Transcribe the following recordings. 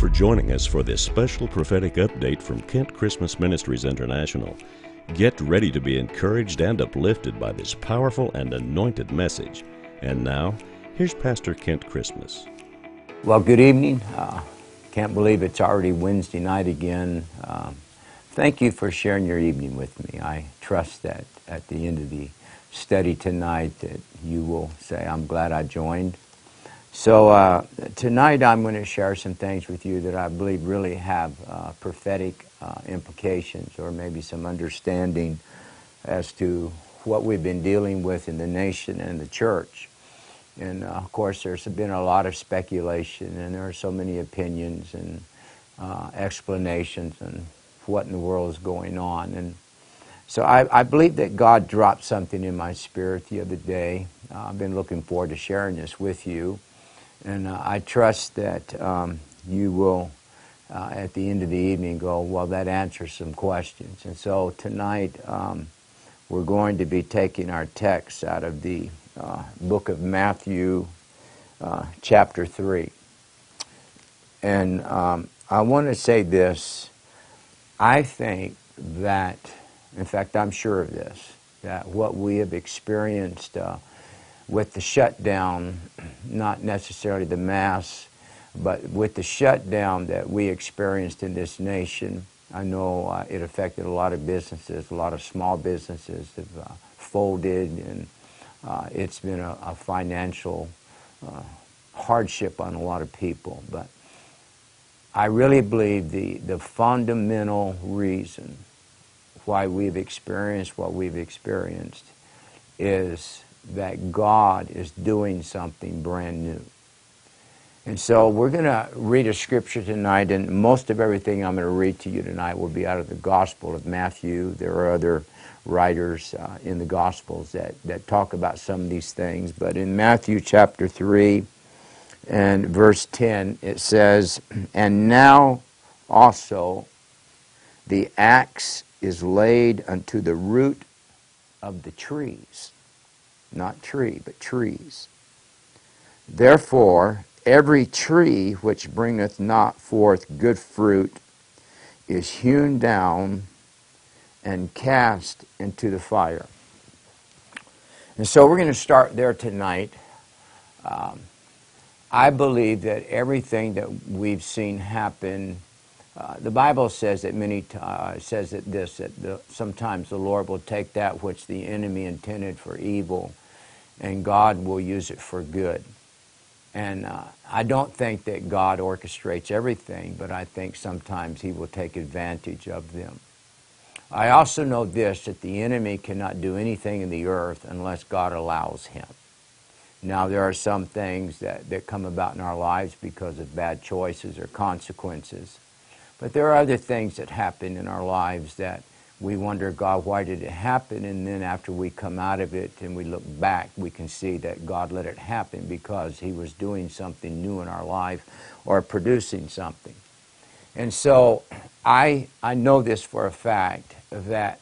for joining us for this special prophetic update from Kent Christmas Ministries International. Get ready to be encouraged and uplifted by this powerful and anointed message. And now, here's Pastor Kent Christmas. Well, good evening. Uh, can't believe it's already Wednesday night again. Um, thank you for sharing your evening with me. I trust that at the end of the study tonight that you will say, I'm glad I joined. So uh, tonight I'm going to share some things with you that I believe really have uh, prophetic uh, implications or maybe some understanding as to what we've been dealing with in the nation and the church. And uh, of course, there's been a lot of speculation and there are so many opinions and uh, explanations and what in the world is going on. And so I, I, believe that God dropped something in my spirit the other day. Uh, I've been looking forward to sharing this with you. And uh, I trust that um, you will, uh, at the end of the evening, go, well, that answers some questions. And so tonight, um, we're going to be taking our text out of the uh, book of Matthew, uh, chapter 3. And um, I want to say this. I think that, in fact, I'm sure of this, that what we have experienced uh, with the shutdown, not necessarily the mass, but with the shutdown that we experienced in this nation, I know uh, it affected a lot of businesses. A lot of small businesses have uh, folded, and uh, it's been a, a financial uh, hardship on a lot of people. But I really believe the, the fundamental reason why we've experienced what we've experienced is that God is doing something brand new. And so we're going to read a scripture tonight, and most of everything I'm going to read to you tonight will be out of the Gospel of Matthew. There are other writers uh, in the Gospels that, that talk about some of these things. But in Matthew chapter 3 and verse 10, it says, And now also the axe is laid unto the root of the trees not tree, but trees. Therefore, every tree which bringeth not forth good fruit is hewn down and cast into the fire. And so we're going to start there tonight. Um, I believe that everything that we've seen happen, uh, the Bible says that many uh, says that this that the, sometimes the Lord will take that which the enemy intended for evil and God will use it for good. And uh, I don't think that God orchestrates everything, but I think sometimes He will take advantage of them. I also know this that the enemy cannot do anything in the earth unless God allows him. Now, there are some things that, that come about in our lives because of bad choices or consequences, but there are other things that happen in our lives that we wonder, God, why did it happen? And then after we come out of it and we look back, we can see that God let it happen because He was doing something new in our life or producing something. And so I, I know this for a fact that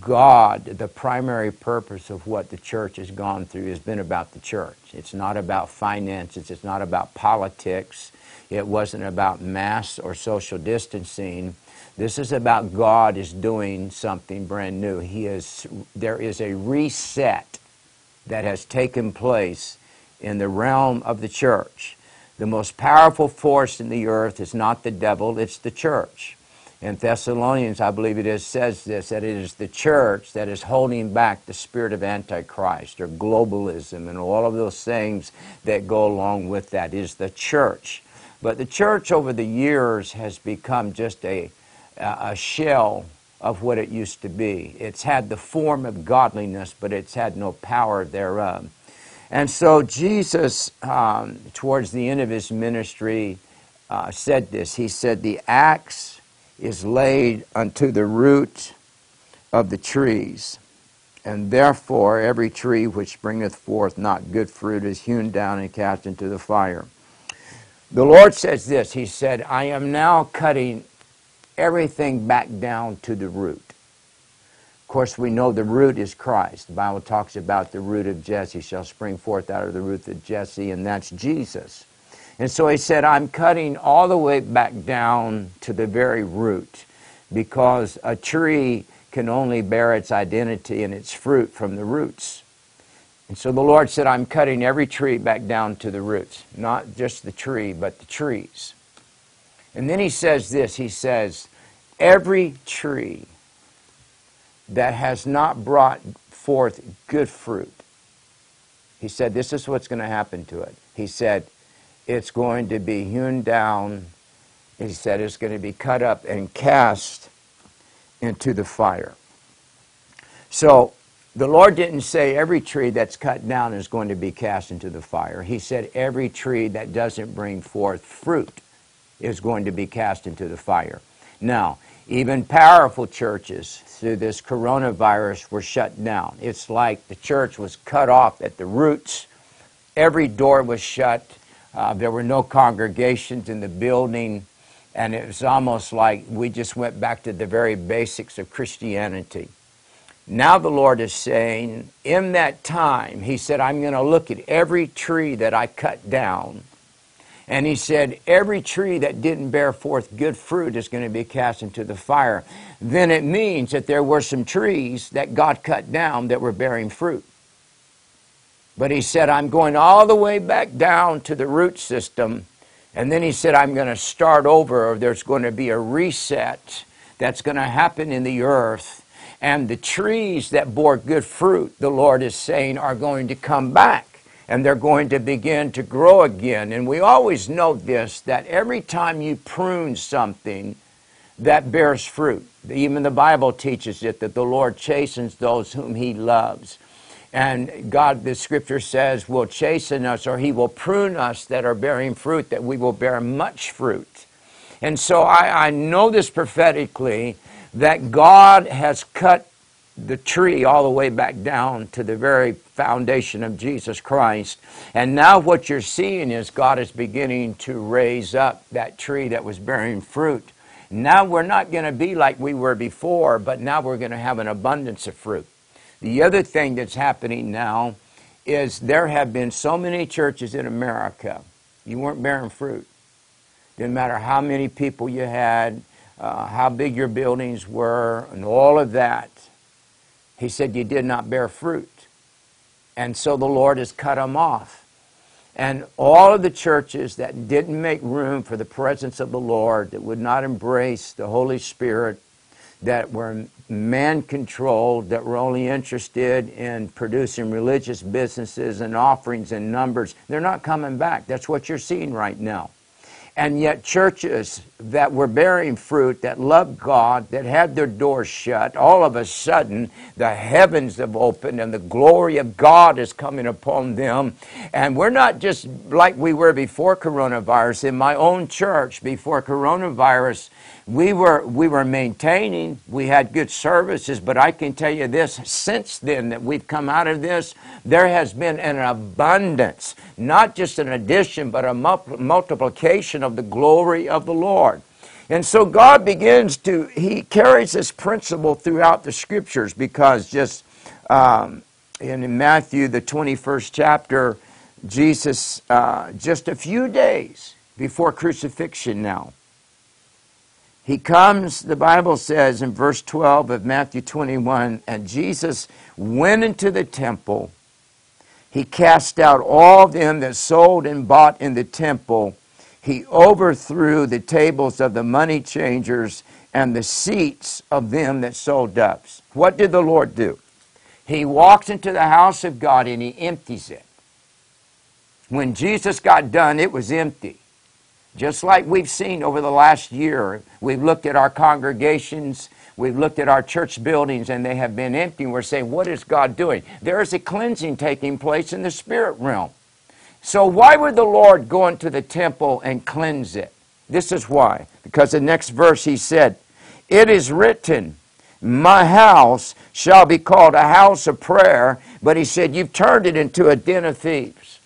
God, the primary purpose of what the church has gone through has been about the church. It's not about finances, it's not about politics, it wasn't about mass or social distancing this is about God is doing something brand new. He is, there is a reset that has taken place in the realm of the church. The most powerful force in the earth is not the devil, it's the church. In Thessalonians, I believe it is, says this that it is the church that is holding back the spirit of Antichrist or globalism and all of those things that go along with that is the church. But the church over the years has become just a a shell of what it used to be. It's had the form of godliness, but it's had no power thereof. And so Jesus, um, towards the end of his ministry, uh, said this. He said, The axe is laid unto the root of the trees, and therefore every tree which bringeth forth not good fruit is hewn down and cast into the fire. The Lord says this He said, I am now cutting everything back down to the root. Of course, we know the root is Christ. The Bible talks about the root of Jesse shall spring forth out of the root of Jesse, and that's Jesus. And so he said, I'm cutting all the way back down to the very root because a tree can only bear its identity and its fruit from the roots. And so the Lord said, I'm cutting every tree back down to the roots, not just the tree, but the trees. And then he says this He says, Every tree that has not brought forth good fruit, he said, This is what's going to happen to it. He said, It's going to be hewn down. He said, It's going to be cut up and cast into the fire. So the Lord didn't say every tree that's cut down is going to be cast into the fire. He said every tree that doesn't bring forth fruit is going to be cast into the fire. Now, even powerful churches through this coronavirus were shut down. It's like the church was cut off at the roots. Every door was shut. Uh, there were no congregations in the building. And it was almost like we just went back to the very basics of Christianity. Now the Lord is saying, in that time, He said, I'm going to look at every tree that I cut down. And He said, every tree that didn't bear forth good fruit is going to be cast into the fire. Then it means that there were some trees that God cut down that were bearing fruit. But He said, I'm going all the way back down to the root system and then he said, I'm going to start over, or there's going to be a reset that's going to happen in the earth. And the trees that bore good fruit, the Lord is saying, are going to come back and they're going to begin to grow again. And we always know this that every time you prune something, that bears fruit. Even the Bible teaches it that the Lord chastens those whom he loves. And God, the scripture says, will chasten us or He will prune us that are bearing fruit, that we will bear much fruit. And so I, I know this prophetically that God has cut the tree all the way back down to the very foundation of Jesus Christ. And now what you're seeing is God is beginning to raise up that tree that was bearing fruit. Now we're not going to be like we were before, but now we're going to have an abundance of fruit. The other thing that's happening now is there have been so many churches in America, you weren't bearing fruit. Didn't matter how many people you had, uh, how big your buildings were, and all of that. He said you did not bear fruit. And so the Lord has cut them off. And all of the churches that didn't make room for the presence of the Lord, that would not embrace the Holy Spirit, that were man controlled, that were only interested in producing religious businesses and offerings and numbers, they're not coming back. That's what you're seeing right now. And yet, churches that were bearing fruit, that loved God, that had their doors shut, all of a sudden the heavens have opened and the glory of God is coming upon them. And we're not just like we were before coronavirus. In my own church, before coronavirus, we were we were maintaining we had good services but i can tell you this since then that we've come out of this there has been an abundance not just an addition but a multiplication of the glory of the lord and so god begins to he carries this principle throughout the scriptures because just um, in matthew the 21st chapter jesus uh, just a few days before crucifixion now he comes, the Bible says in verse 12 of Matthew 21, and Jesus went into the temple. He cast out all them that sold and bought in the temple. He overthrew the tables of the money changers and the seats of them that sold doves. What did the Lord do? He walks into the house of God and he empties it. When Jesus got done, it was empty. Just like we've seen over the last year, we've looked at our congregations, we've looked at our church buildings, and they have been empty. We're saying, what is God doing? There is a cleansing taking place in the spirit realm. So, why would the Lord go into the temple and cleanse it? This is why. Because the next verse he said, It is written, My house shall be called a house of prayer. But he said, You've turned it into a den of thieves.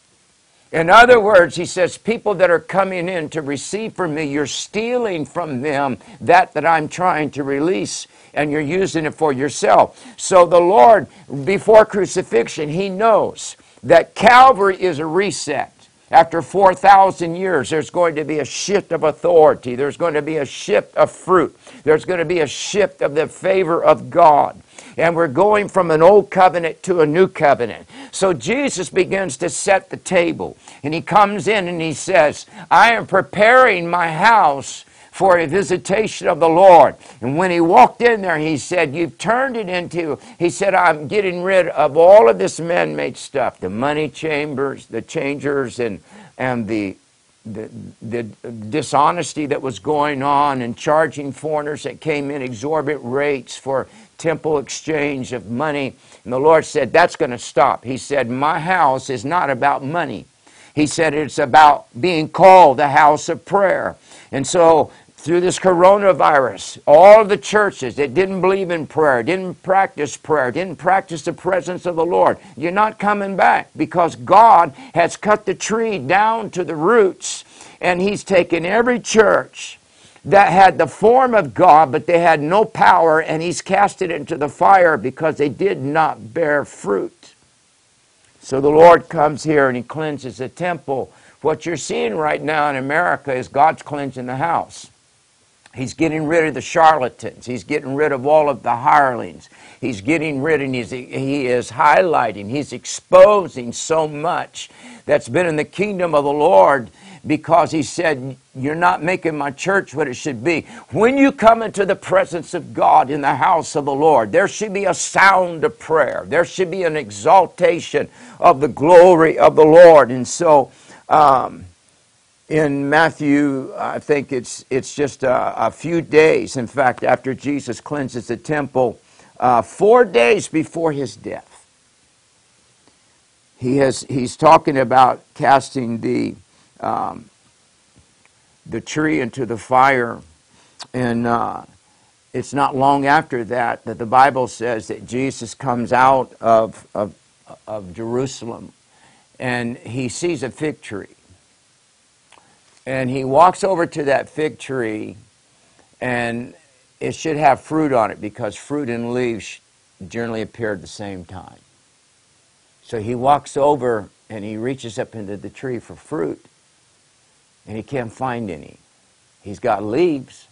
In other words, he says, people that are coming in to receive from me, you're stealing from them that that I'm trying to release, and you're using it for yourself. So the Lord, before crucifixion, he knows that Calvary is a reset. After 4,000 years, there's going to be a shift of authority. There's going to be a shift of fruit. There's going to be a shift of the favor of God. And we're going from an old covenant to a new covenant. So Jesus begins to set the table. And he comes in and he says, I am preparing my house for a visitation of the Lord. And when he walked in there, he said, You've turned it into, he said, I'm getting rid of all of this man made stuff the money chambers, the changers, and, and the the, the, dishonesty that was going on and charging foreigners that came in exorbitant rates for temple exchange of money. And the Lord said, That's going to stop. He said, My house is not about money. He said, It's about being called the house of prayer. And so through this coronavirus, all the churches that didn't believe in prayer, didn't practice prayer, didn't practice the presence of the Lord, you're not coming back because God has cut the tree down to the roots and He's taken every church that had the form of God, but they had no power, and He's cast it into the fire because they did not bear fruit. So the Lord comes here and He cleanses the temple. What you're seeing right now in America is God's cleansing the house. He's getting rid of the charlatans. He's getting rid of all of the hirelings. He's getting rid and he's, he is highlighting, he's exposing so much that's been in the kingdom of the Lord because he said, You're not making my church what it should be. When you come into the presence of God in the house of the Lord, there should be a sound of prayer, there should be an exaltation of the glory of the Lord. And so, um, in Matthew, I think it's, it's just a, a, few days, in fact, after Jesus cleanses the temple, uh, four days before his death. He has, he's talking about casting the, um, the tree into the fire. And uh, it's not long after that that the Bible says that Jesus comes out of, of, of Jerusalem and he sees a fig tree and he walks over to that fig tree, and it should have fruit on it because fruit and leaves generally appear at the same time. So he walks over and he reaches up into the tree for fruit, and he can't find any. He's got leaves.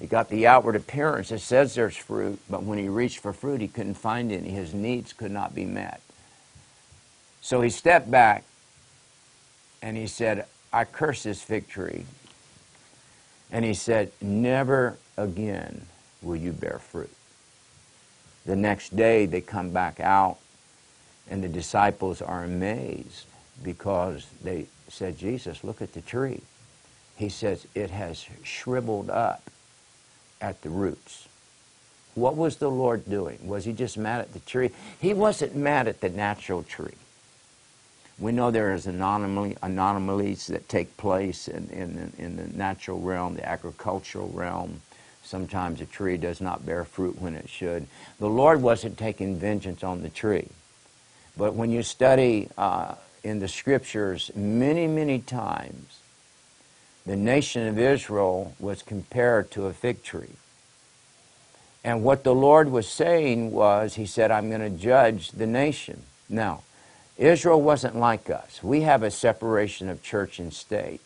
He got the outward appearance. It says there's fruit, but when he reached for fruit, he couldn't find any. His needs could not be met. So he stepped back and he said, I curse this fig tree. And he said, Never again will you bear fruit. The next day they come back out, and the disciples are amazed because they said, Jesus, look at the tree. He says, It has shriveled up at the roots. What was the Lord doing? Was he just mad at the tree? He wasn't mad at the natural tree. We know there is anomaly, anomalies that take place in, in, in the natural realm, the agricultural realm. Sometimes a tree does not bear fruit when it should. The Lord wasn't taking vengeance on the tree. But when you study uh, in the scriptures, many, many times, the nation of Israel was compared to a fig tree. And what the Lord was saying was, He said, I'm going to judge the nation. Now, Israel wasn't like us. We have a separation of church and state.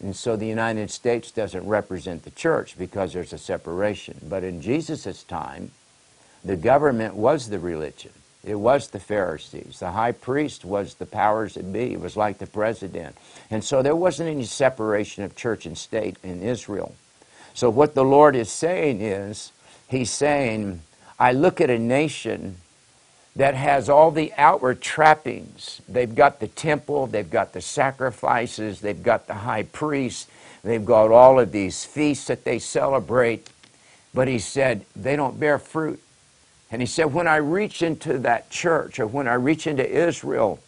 And so the United States doesn't represent the church because there's a separation. But in Jesus' time, the government was the religion. It was the Pharisees. The high priest was the powers that be. It was like the president. And so there wasn't any separation of church and state in Israel. So what the Lord is saying is, He's saying, I look at a nation that has all the outward trappings. They've got the temple, they've got the sacrifices, they've got the high priest, they've got all of these feasts that they celebrate. But he said, they don't bear fruit. And he said, when I reach into that church or when I reach into Israel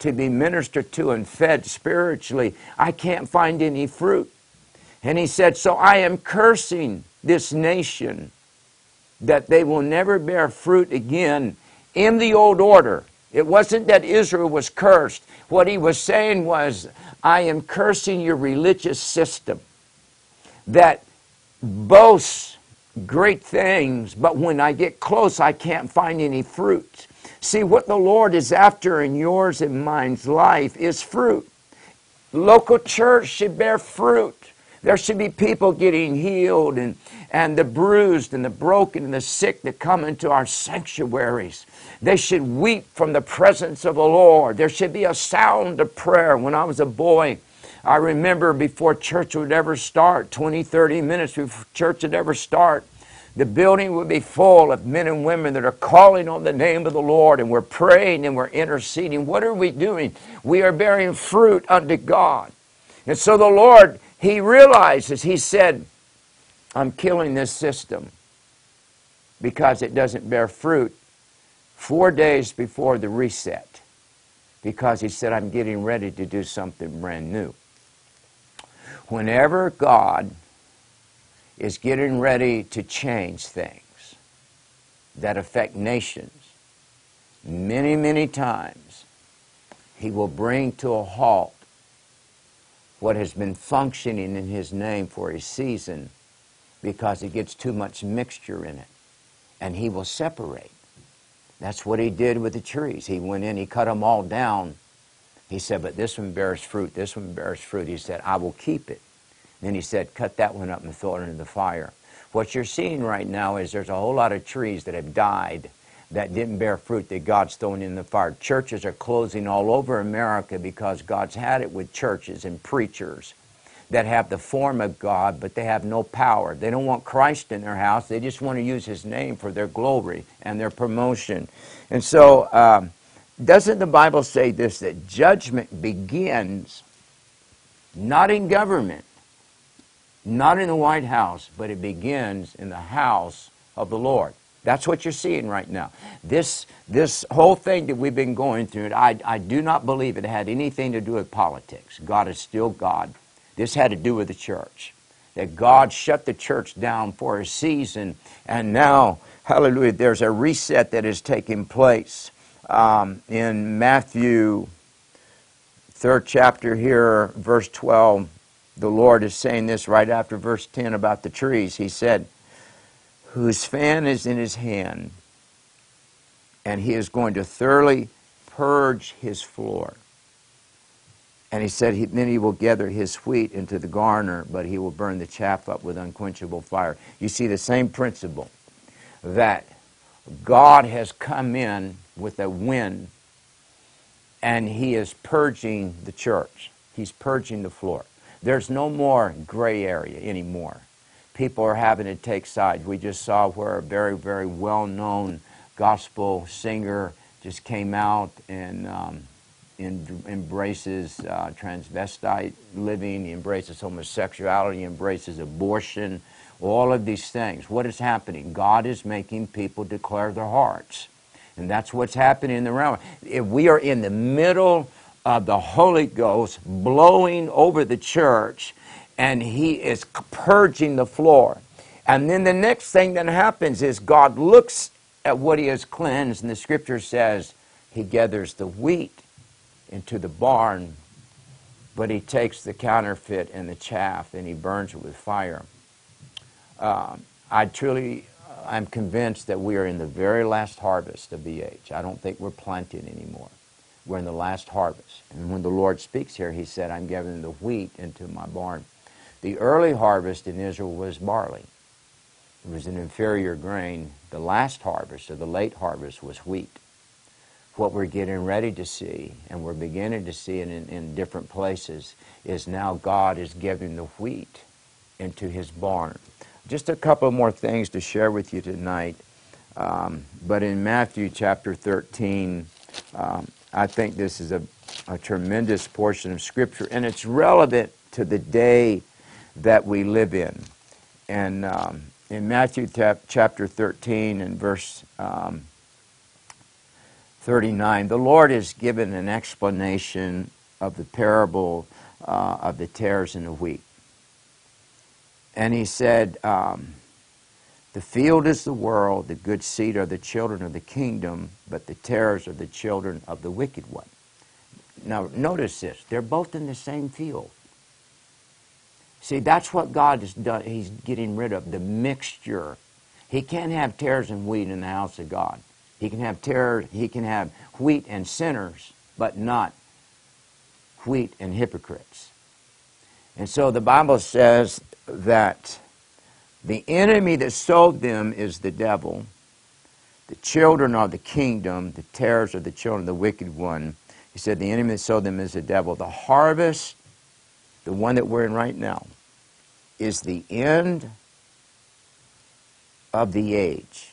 to be ministered to and fed spiritually, I can't find any fruit. And he said, so I am cursing this nation that they will never bear fruit again in the old order. It wasn't that Israel was cursed. What he was saying was, I am cursing your religious system that boasts great things, but when I get close, I can't find any fruit. See, what the Lord is after in yours and mine's life is fruit. local church should bear fruit. There should be people getting healed and, and the bruised and the broken and the sick that come into our sanctuaries. They should weep from the presence of the Lord. There should be a sound of prayer. When I was a boy, I remember before church would ever start, 20, 30 minutes before church would ever start, the building would be full of men and women that are calling on the name of the Lord and we're praying and we're interceding. What are we doing? We are bearing fruit unto God. And so the Lord he realizes, he said, I'm killing this system because it doesn't bear fruit four days before the reset. Because he said, I'm getting ready to do something brand new. Whenever God is getting ready to change things that affect nations, many, many times, he will bring to a halt what has been functioning in his name for a season because it gets too much mixture in it. And he will separate. That's what he did with the trees. He went in, he cut them all down. He said, But this one bears fruit, this one bears fruit. He said, I will keep it. Then he said, Cut that one up and throw it into the fire. What you're seeing right now is there's a whole lot of trees that have died that didn't bear fruit that God's thrown in the fire. Churches are closing all over America because God's had it with churches and preachers that have the form of God, but they have no power. They don't want Christ in their house. They just want to use His name for their glory and their promotion. And so, um, doesn't the Bible say this that judgment begins not in government, not in the White House, but it begins in the house of the Lord? That's what you're seeing right now. This, this whole thing that we've been going through, I, I do not believe it had anything to do with politics. God is still God. This had to do with the church. That God shut the church down for a season, and now, hallelujah, there's a reset that is taking place. Um, in Matthew, third chapter here, verse 12, the Lord is saying this right after verse 10 about the trees. He said, whose fan is in his hand, and he is going to thoroughly purge his floor. And he said, he, Then he will gather his wheat into the garner, but he will burn the chaff up with unquenchable fire. You see the same principle that God has come in with a wind and he is purging the church. He's purging the floor. There's no more gray area anymore people are having to take sides. We just saw where a very, very well known gospel singer just came out and um, in, embraces uh, transvestite living, embraces homosexuality, embraces abortion, all of these things. What is happening? God is making people declare their hearts. And that's what's happening in the realm. If we are in the middle of the Holy Ghost blowing over the church, and he is purging the floor. And then the next thing that happens is God looks at what he has cleansed, and the scripture says he gathers the wheat into the barn, but he takes the counterfeit and the chaff and he burns it with fire. Uh, I truly, I'm convinced that we are in the very last harvest of BH. I don't think we're planting anymore. We're in the last harvest. And when the Lord speaks here, he said, I'm gathering the wheat into my barn. The early harvest in Israel was barley. It was an inferior grain. The last harvest, or the late harvest, was wheat. What we're getting ready to see, and we're beginning to see it in, in different places, is now God is giving the wheat into his barn. Just a couple more things to share with you tonight. Um, but in Matthew chapter 13, um, I think this is a, a tremendous portion of Scripture, and it's relevant to the day that we live in. And um, in Matthew chapter 13 and verse um, 39, the Lord has given an explanation of the parable uh, of the tares and the wheat. And he said, um, The field is the world, the good seed are the children of the kingdom, but the tares are the children of the wicked one. Now, notice this they're both in the same field. See, that's what God has done. He's getting rid of the mixture. He can't have tares and wheat in the house of God. He can have tares, he can have wheat and sinners, but not wheat and hypocrites. And so the Bible says that the enemy that sold them is the devil. The children are the kingdom. The tares are the children of the wicked one. He said the enemy that sold them is the devil. The harvest, the one that we're in right now, is the end of the age.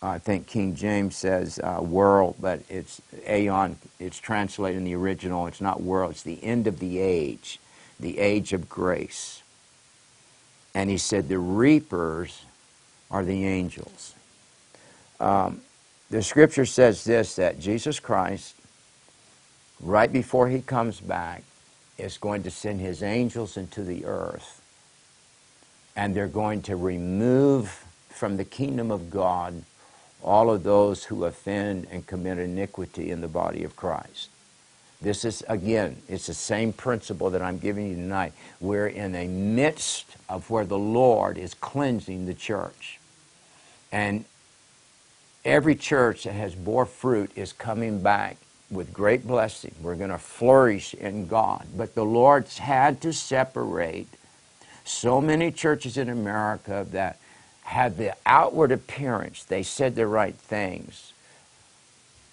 I think King James says uh, world, but it's aeon. It's translated in the original. It's not world. It's the end of the age, the age of grace. And he said the reapers are the angels. Um, the scripture says this that Jesus Christ, right before he comes back, is going to send his angels into the earth. And they're going to remove from the kingdom of God all of those who offend and commit iniquity in the body of Christ. This is, again, it's the same principle that I'm giving you tonight. We're in the midst of where the Lord is cleansing the church. And every church that has bore fruit is coming back with great blessing. We're going to flourish in God. But the Lord's had to separate so many churches in America that had the outward appearance, they said the right things.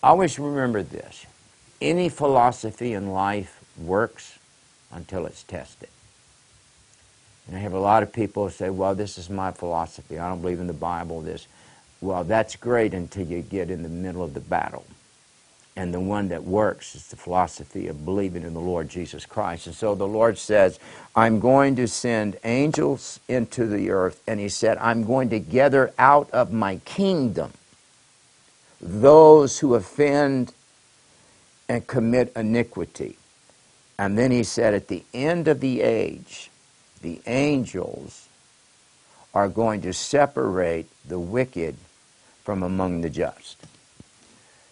Always remember this any philosophy in life works until it's tested. And I have a lot of people who say, well, this is my philosophy. I don't believe in the Bible, this. Well, that's great until you get in the middle of the battle. And the one that works is the philosophy of believing in the Lord Jesus Christ. And so the Lord says, I'm going to send angels into the earth. And He said, I'm going to gather out of my kingdom those who offend and commit iniquity. And then He said, at the end of the age, the angels are going to separate the wicked from among the just.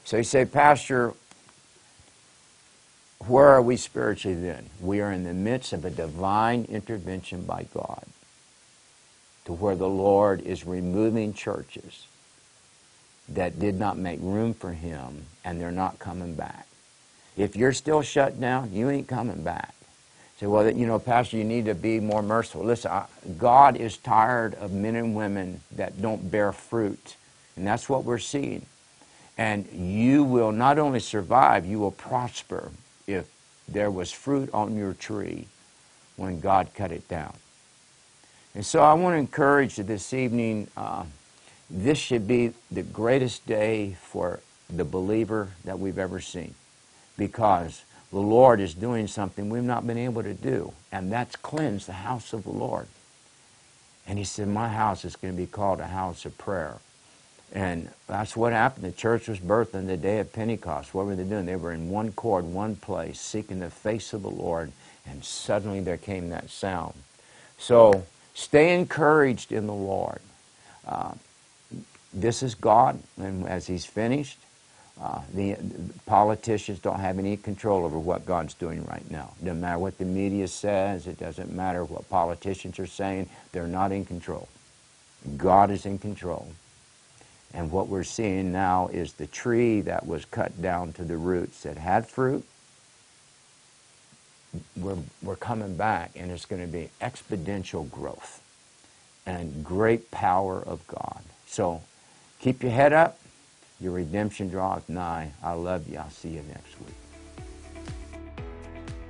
So you say, Pastor, where are we spiritually then? We are in the midst of a divine intervention by God to where the Lord is removing churches that did not make room for Him and they're not coming back. If you're still shut down, you ain't coming back. Say, well, you know, Pastor, you need to be more merciful. Listen, God is tired of men and women that don't bear fruit. And that's what we're seeing. And you will not only survive, you will prosper if there was fruit on your tree when God cut it down. And so I want to encourage you this evening. Uh, this should be the greatest day for the believer that we've ever seen because the Lord is doing something we've not been able to do, and that's cleanse the house of the Lord. And He said, My house is going to be called a house of prayer. And that's what happened. The church was birthed on the day of Pentecost. What were they doing? They were in one chord, one place, seeking the face of the Lord, and suddenly there came that sound. So stay encouraged in the Lord. Uh, this is God, and as He's finished, uh, the, the, politicians don't have any control over what God's doing right now. No matter what the media says, it doesn't matter what politicians are saying, they're not in control. God is in control. And what we're seeing now is the tree that was cut down to the roots that had fruit. We're, we're coming back, and it's going to be exponential growth and great power of God. So keep your head up. Your redemption draweth nigh. I love you. I'll see you next week.